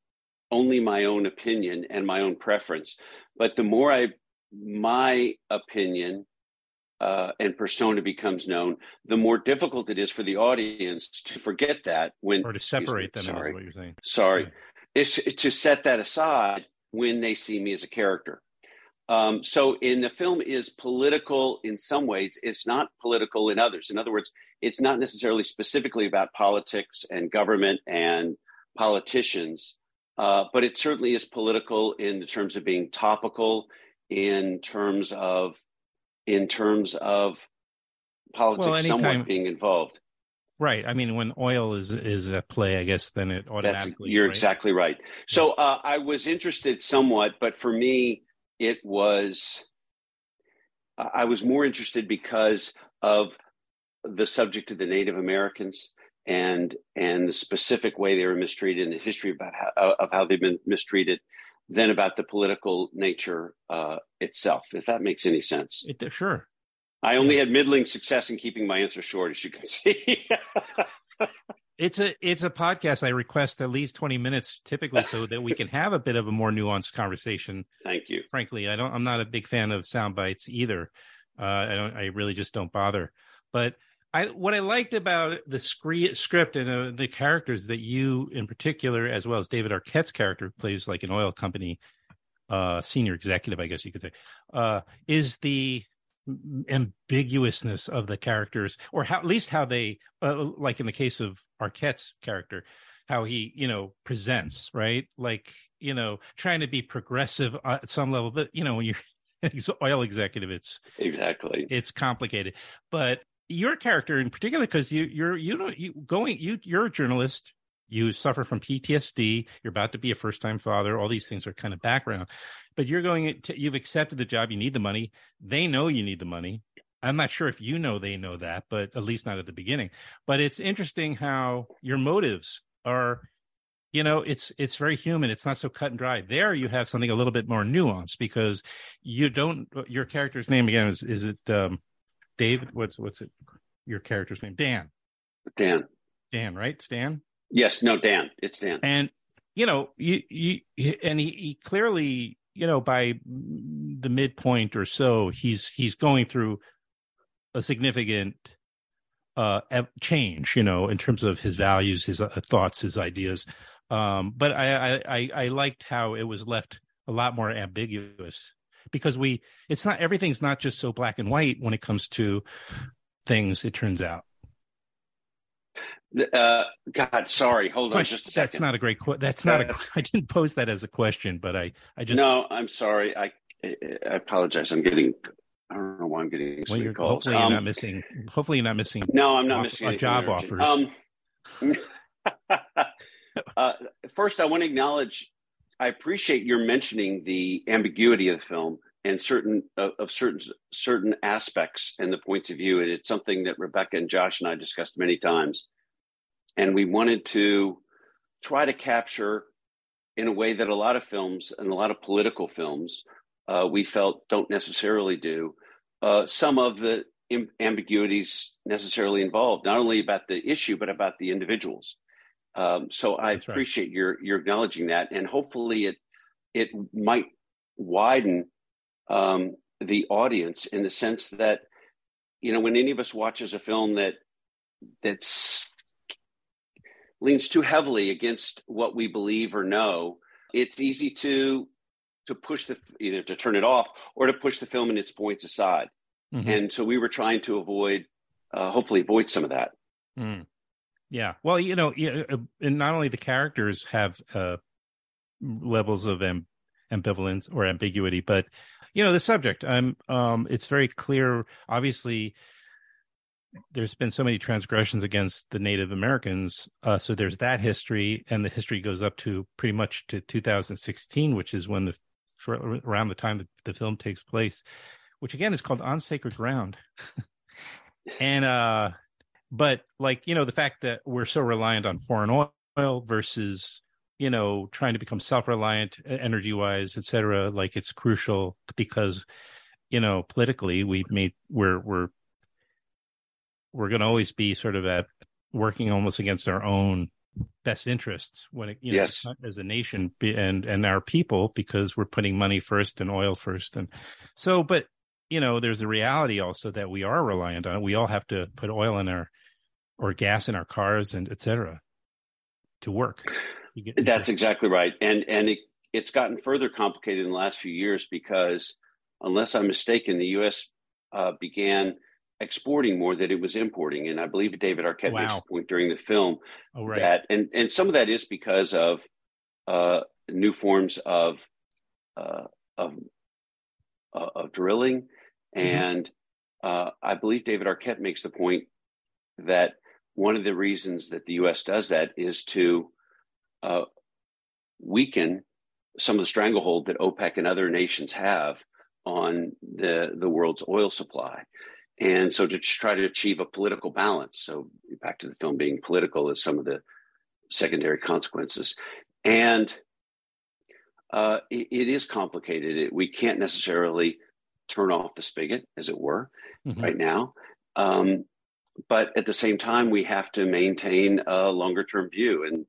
only my own opinion and my own preference, but the more I my opinion uh, and persona becomes known, the more difficult it is for the audience to forget that when Or to excuse me, separate them Sorry, is what you're saying. sorry, is to set that aside when they see me as a character. Um, so, in the film is political in some ways. It's not political in others. In other words, it's not necessarily specifically about politics and government and politicians, uh, but it certainly is political in the terms of being topical, in terms of in terms of politics Well, anytime- somewhat being involved. Right. I mean, when oil is is at play, I guess then it That's, automatically. you're right? exactly right. So uh, I was interested somewhat, but for me, it was I was more interested because of the subject of the Native Americans and and the specific way they were mistreated and the history about how, of how they've been mistreated than about the political nature uh, itself. If that makes any sense. It, sure. I only had middling success in keeping my answer short, as you can see. it's a it's a podcast. I request at least twenty minutes, typically, so that we can have a bit of a more nuanced conversation. Thank you. Frankly, I don't. I'm not a big fan of sound bites either. Uh, I don't. I really just don't bother. But I what I liked about the scree- script and uh, the characters that you, in particular, as well as David Arquette's character, plays like an oil company uh, senior executive, I guess you could say, uh, is the ambiguousness of the characters, or how, at least how they, uh, like in the case of Arquette's character, how he, you know, presents, right? Like, you know, trying to be progressive at some level, but you know, when you're oil executive, it's exactly it's complicated. But your character in particular, because you you're you know you going you you're a journalist, you suffer from PTSD, you're about to be a first time father, all these things are kind of background but you're going to, you've accepted the job. You need the money. They know you need the money. I'm not sure if you know they know that, but at least not at the beginning. But it's interesting how your motives are, you know, it's it's very human. It's not so cut and dry. There you have something a little bit more nuanced because you don't your character's name again is is it um David? What's what's it your character's name? Dan. Dan. Dan, right? Stan? Yes, no, Dan. It's Dan. And you know, you you and he, he clearly you know by the midpoint or so he's he's going through a significant uh change you know in terms of his values his uh, thoughts his ideas um but I, I i liked how it was left a lot more ambiguous because we it's not everything's not just so black and white when it comes to things it turns out uh, God, sorry. Hold on just a second. That's not a great. question. that's not a. I didn't pose that as a question, but I, I just. No, I'm sorry. I, I apologize. I'm getting. I don't know why I'm getting well, you're, calls. Hopefully, um, you're not missing. Hopefully, you're not missing. No, I'm not off, missing a job offers. Um, uh, first, I want to acknowledge. I appreciate your mentioning the ambiguity of the film and certain uh, of certain certain aspects and the points of view. And it's something that Rebecca and Josh and I discussed many times and we wanted to try to capture in a way that a lot of films and a lot of political films uh, we felt don't necessarily do uh, some of the Im- ambiguities necessarily involved not only about the issue but about the individuals um, so i That's appreciate right. your your acknowledging that and hopefully it it might widen um, the audience in the sense that you know when any of us watches a film that that's leans too heavily against what we believe or know, it's easy to to push the either to turn it off or to push the film and its points aside. Mm-hmm. And so we were trying to avoid, uh, hopefully, avoid some of that. Mm. Yeah. Well, you know, uh, and not only the characters have uh, levels of amb- ambivalence or ambiguity, but you know, the subject. I'm. um, it's very clear. Obviously, there's been so many transgressions against the Native Americans. Uh, so there's that history, and the history goes up to pretty much to 2016, which is when the short around the time the, the film takes place, which again is called On Sacred Ground. and uh, but like you know the fact that we're so reliant on foreign oil versus you know trying to become self-reliant energy wise et cetera like it's crucial because you know politically we've made we're we're we're going to always be sort of at working almost against our own best interests when it you know, yes. as a nation and and our people because we're putting money first and oil first. And so but you know there's a reality also that we are reliant on. It we all have to put oil in our or gas in our cars and etc to work. Get, that's exactly right. And and it, it's gotten further complicated in the last few years because unless i'm mistaken the us uh, began exporting more than it was importing. And I believe David Arquette wow. makes a point during the film oh, right. that, and, and some of that is because of uh, new forms of uh, of uh, of drilling, mm-hmm. and uh, I believe David Arquette makes the point that one of the reasons that the U.S. does that is to uh, weaken some of the stranglehold that OPEC and other nations have on the the world's oil supply. And so to try to achieve a political balance. So back to the film being political is some of the secondary consequences. And uh, it, it is complicated. It, we can't necessarily turn off the spigot, as it were, mm-hmm. right now. Um, but at the same time, we have to maintain a longer term view, and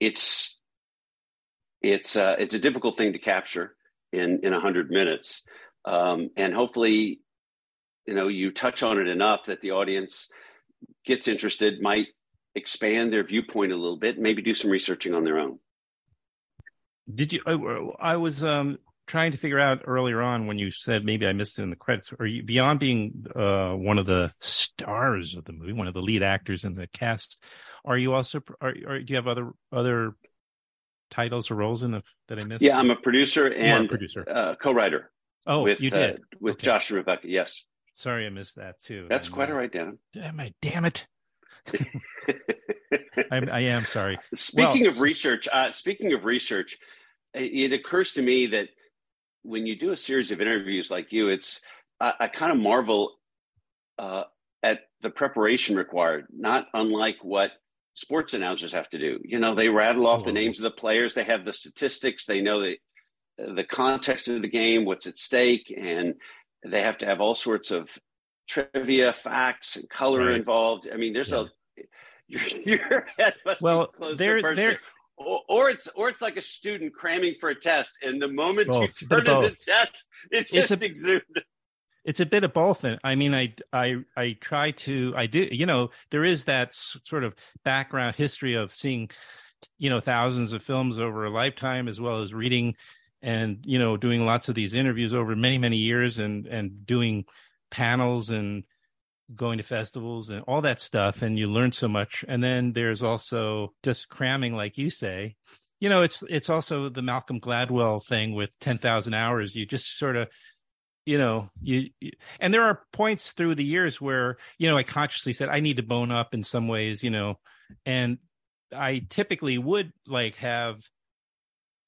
it's it's uh, it's a difficult thing to capture in in hundred minutes. Um, and hopefully, you know, you touch on it enough that the audience gets interested, might expand their viewpoint a little bit, maybe do some researching on their own. Did you? I, I was um, trying to figure out earlier on when you said maybe I missed it in the credits. Are you beyond being uh, one of the stars of the movie, one of the lead actors in the cast? Are you also? Are, are do you have other other titles or roles in the that I missed? Yeah, I'm a producer and a producer, uh, co-writer. Oh, with, you did uh, with okay. Josh and Rebecca. Yes. Sorry, I missed that too. That's and, quite uh, all right, Dan. Damn it! Damn it! I, I, am sorry. Speaking well, of research, uh, speaking of research, it, it, occurs to me that when you do a series of interviews like you, it's I, I kind of marvel uh, at the preparation required, not unlike what sports announcers have to do. You know, they rattle off Oh. the names of the players, they have the statistics, they know the the context of the game, what's at stake, and they have to have all sorts of trivia, facts, and color Right. involved. I mean, there's Yeah. a your, your head must Well, be close there- to there- Or, or it's or it's like a student cramming for a test, and the moment Both. you turn in the test, it's It's just a- exuded. it's a bit of both and i mean i i i try to i do you know there is that sort of background history of seeing you know thousands of films over a lifetime as well as reading and you know doing lots of these interviews over many many years and and doing panels and going to festivals and all that stuff and you learn so much. And then there's also just cramming like you say you know it's it's also the malcolm gladwell thing with 10,000 hours. You just sort of you know you, you and there are points through the years where you know i consciously said i need to bone up in some ways you know and i typically would like have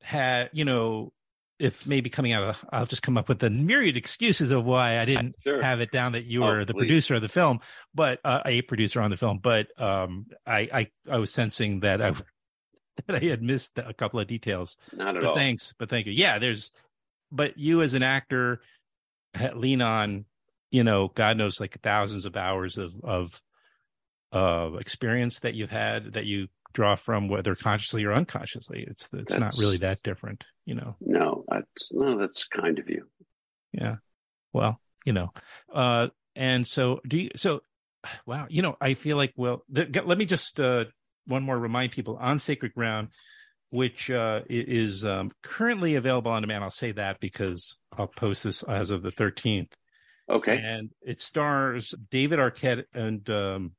had you know if maybe coming out of i'll just come up with a myriad excuses of why i didn't Sure. have it down that you Oh, were the please. producer of the film but uh, a producer on the film but um i i, I was sensing that i that i had missed a couple of details Not at but all. thanks but thank you yeah there's but you as an actor lean on you know god knows like thousands of hours of of uh experience that you've had that you draw from whether consciously or unconsciously. It's it's not really that different you know? No, that's no, that's kind of you. yeah. Well you know uh and so do you so wow you know i feel like well th- let me just uh one more remind people on sacred ground which uh is um currently available on demand. I'll say that because i'll post this as of the 13th Okay. and it stars david arquette and um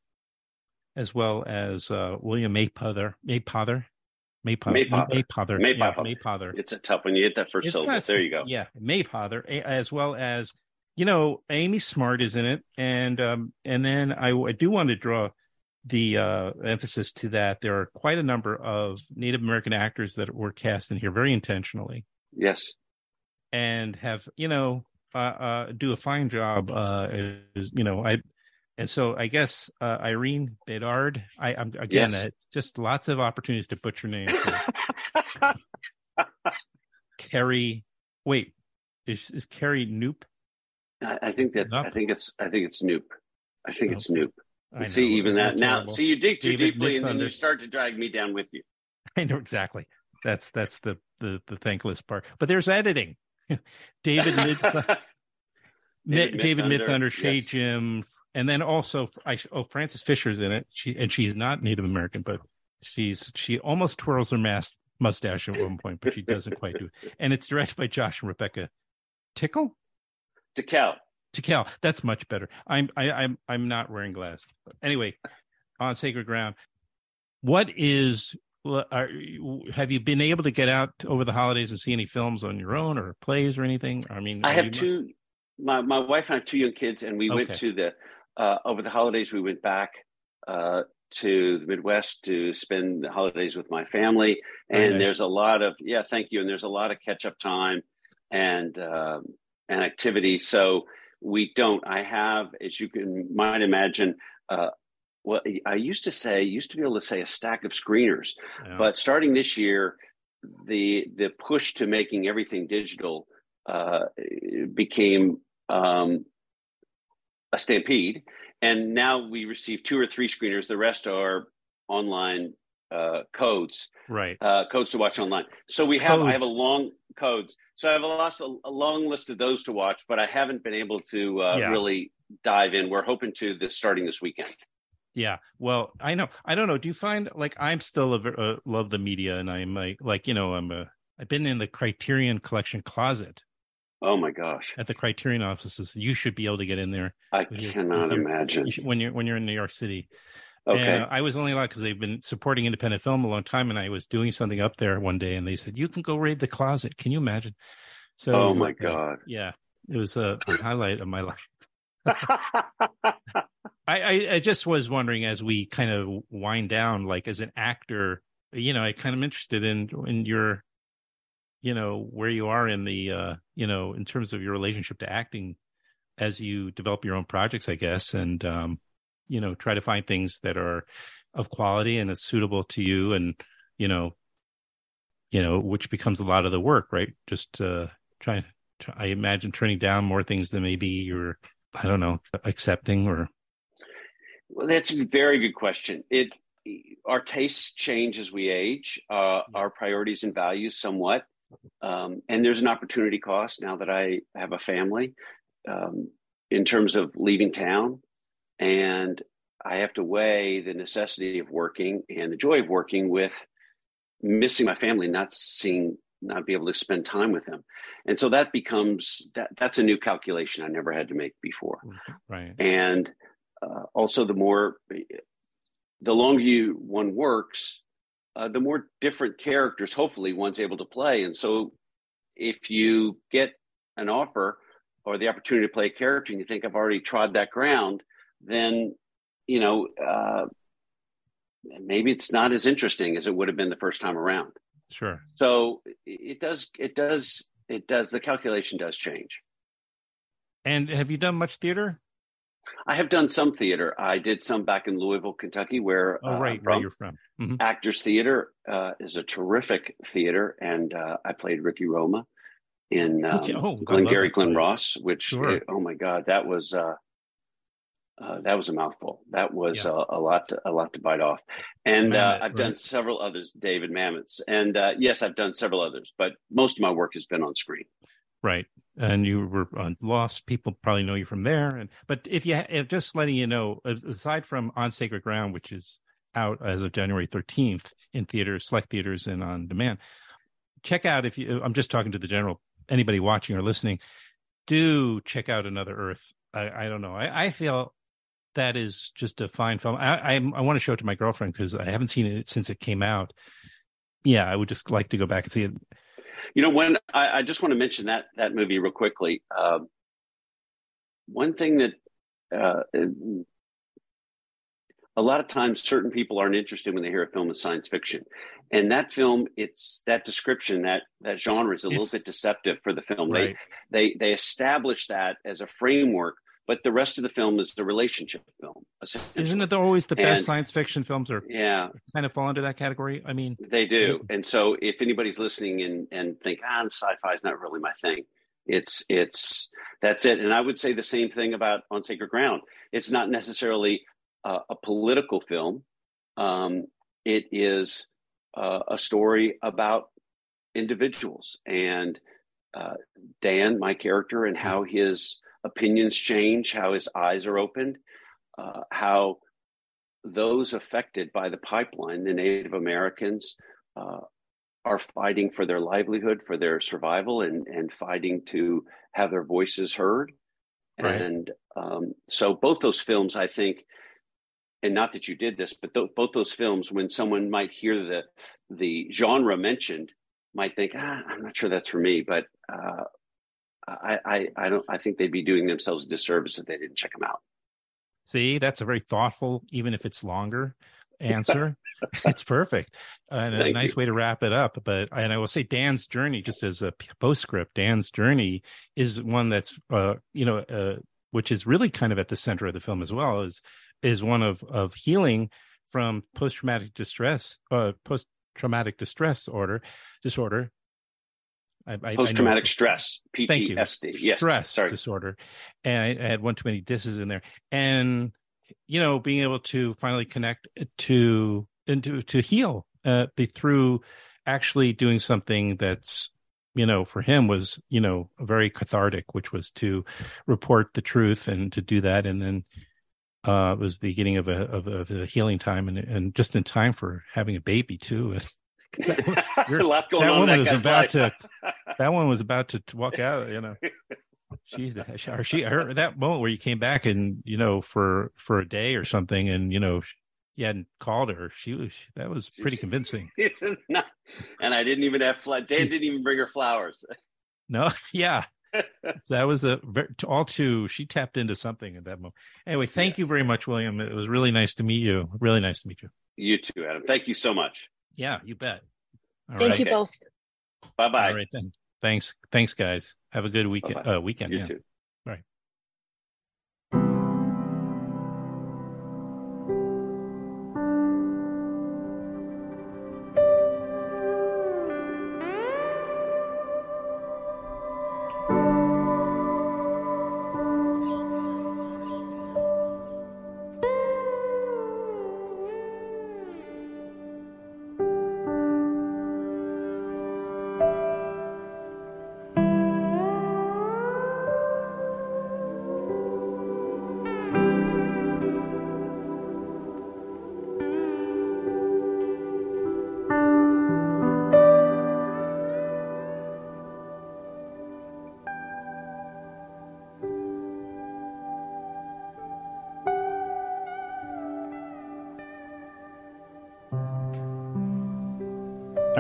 as well as uh william maypother maypother maypother Maypother. maypother Maypother. yeah, maypother It's a tough one. You hit that first it's syllable. not- There you go. Yeah, Maypother, as well as you know, Amy Smart is in it, and um, and then I, I do want to draw the uh, emphasis to that. There are quite a number of Native American actors that were cast in here very intentionally Yes. and have you know uh, uh, do a fine job. Uh, is- you know, I and so I guess uh, Irene Bedard. I, I'm again, Yes. it's just lots of opportunities to butcher names. Carrie, wait, is is Carrie Noop? I, I think that's. I think it's. I think it's Snoop. I think it's Snoop. I know, see, even that now. terrible. See, you dig too David deeply, and then you start to drag me down with you. I know exactly. That's that's the the the thankless part. But there's editing. David Mid, David David, David Midthunder, Midthunder, Shay yes. Jim, and then also I, oh Frances Fisher's in it. She and she's not Native American, but she's she almost twirls her mas- mustache at one point, but she doesn't quite do it. And it's directed by Josh and Rebecca Tickell. Decal. Tickell. That's much better. I'm I, I'm I'm not wearing glasses. But anyway, on sacred ground, what is are, have you been able to get out over the holidays and see any films on your own or plays or anything? I mean, I have you must- two. My my wife and I have two young kids, and we went to the uh, over the holidays. We went back uh, to the Midwest to spend the holidays with my family, and nice. there's a lot of yeah, thank you. And there's a lot of catch up time, and um, and activity. So we don't. I have, as you can might imagine, uh, well, I used to say, used to be able to say a stack of screeners, yeah. but starting this year, the the push to making everything digital uh, became um, a stampede, and now we receive two or three screeners. The rest are online uh, codes, right? Uh, codes to watch online. So we have codes. I have a long codes. So I have a, lost, a, a, long list of those to watch, but I haven't been able to uh, yeah. really dive in. We're hoping to this starting this weekend. Yeah, well, I know. I don't know. Do you find like I'm still a, uh, love the media, and I'm like, like you know, I'm a I've been in the Criterion Collection closet. Oh my gosh! At the Criterion offices, you should be able to get in there. I cannot your, imagine when you're when you're in New York City. Okay. And I was only allowed because they've been supporting independent film a long time, and I was doing something up there one day, and they said you can go raid the closet. Can you imagine? So, oh my like, god! yeah, it was a highlight of my life. I, I, I just was wondering as we kind of wind down, like as an actor, you know, I kind of interested in in your, you know, where you are in the, uh, you know, in terms of your relationship to acting, as you develop your own projects, I guess, and um, you know, try to find things that are of quality and is suitable to you, and you know, you know, which becomes a lot of the work, right? Just uh, trying, I imagine, turning down more things than maybe you're, I don't know, accepting or well, that's a very good question. It our tastes change as we age, uh, our priorities and values somewhat, um, and there's an opportunity cost now that I have a family um, in terms of leaving town, and I have to weigh the necessity of working and the joy of working with missing my family, not seeing, not be able to spend time with them, and so that becomes that, that's a new calculation I never had to make before, right? And uh, also the more the longer you one works uh, the more different characters hopefully one's able to play. And so if you get an offer or the opportunity to play a character and you think i've already trod that ground then you know uh, maybe it's not as interesting as it would have been the first time around. Sure. So it does it does it does the calculation does change. And have you done much theater I have done some theater. I did some back in Louisville, Kentucky, where oh, right, where you're from. Mm-hmm. Actors Theater uh, is a terrific theater, and uh, I played Ricky Roma in um, oh, Glengarry Glen Ross, which sure. oh my god, that was uh, uh, that was a mouthful. That was yeah. a, a, lot to, a lot to bite off. And uh, Mamet, I've right. done several others, David Mamet's, and uh, yes, I've done several others, but most of my work has been on screen. Right. And you were on Lost. People probably know you from there. And but if you if just letting you know, aside from On Sacred Ground, which is out as of January 13th in theaters, select theaters, and on demand, check out if you. I'm just talking to the general anybody watching or listening. Do check out Another Earth. I, I don't know. I, I feel that is just a fine film. I I, I want to show it to my girlfriend because I haven't seen it since it came out. Yeah, I would just like to go back and see it. You know, when I, I just want to mention that that movie real quickly. Um, one thing that uh, a lot of times certain people aren't interested when they hear a film of science fiction, and that film, it's that description that that genre is a it's, little bit deceptive for the film. Right. They they they establish that as a framework but the rest of the film is the relationship film. Isn't it always the best and, science fiction films are yeah kind of fall into that category? I mean, they do. And so, if anybody's listening and and think ah, sci-fi is not really my thing, it's it's that's it. And I would say the same thing about On Sacred Ground. It's not necessarily a, a political film. Um, it is uh, a story about individuals and uh, Dan, my character, and how his opinions change, how his eyes are opened, uh, how those affected by the pipeline, the Native Americans, uh, are fighting for their livelihood, for their survival, and and fighting to have their voices heard. Right. And um, so, both those films, I think, and not that you did this, but th- both those films, when someone might hear the the genre mentioned, might think, ah, I'm not sure that's for me. But uh, I, I, I don't. I think they'd be doing themselves a disservice if they didn't check them out. See, that's a very thoughtful, even if it's longer, answer. it's perfect and a Thank nice you. way to wrap it up. But and I will say Dan's journey, just as a postscript, Dan's journey is one that's uh, you know uh, which is really kind of at the center of the film as well is is one of of healing from post traumatic distress, uh, post traumatic distress order disorder. Post traumatic stress, Thank you. PTSD. Yes. stress Sorry. disorder, and I, I had one too many disses in there, and you know, being able to finally connect to into to to heal uh, through actually doing something that's you know for him was you know very cathartic, which was to report the truth and to do that, and then uh it was the beginning of a of, a- of a healing time and and just in time for having a baby too. That- going that on. woman that was about life. to that one was about to, walk out you know she's or she her that moment where you came back and you know for for a day or something and you know you hadn't called her she was that was pretty convincing Not- and I didn't even have Dan didn't even bring her flowers. no yeah that was a all too she tapped into something at that moment anyway thank you very much william it was really nice to meet you really nice to meet you You too, Adam. Thank you so much. Yeah you bet All Thank right. you both. Bye bye. all right then thanks thanks guys have a good weekend uh weekend You yeah. too.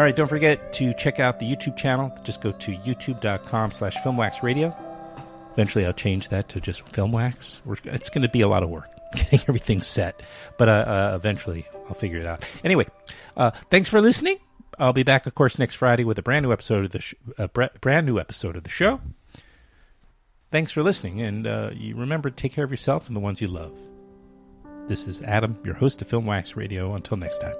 Right. Don't forget to check out the YouTube channel. Just go to youtube.com slash filmwaxradio. Eventually, I'll change that to just filmwax. It's going to be a lot of work getting everything set, but uh, uh, eventually I'll figure it out. Anyway, uh, thanks for listening. I'll be back, of course, next Friday with a brand new episode of the sh- brand new episode of the show. Thanks for listening, and uh, you remember to take care of yourself and the ones you love. This is Adam, your host of Filmwax Radio. Until next time.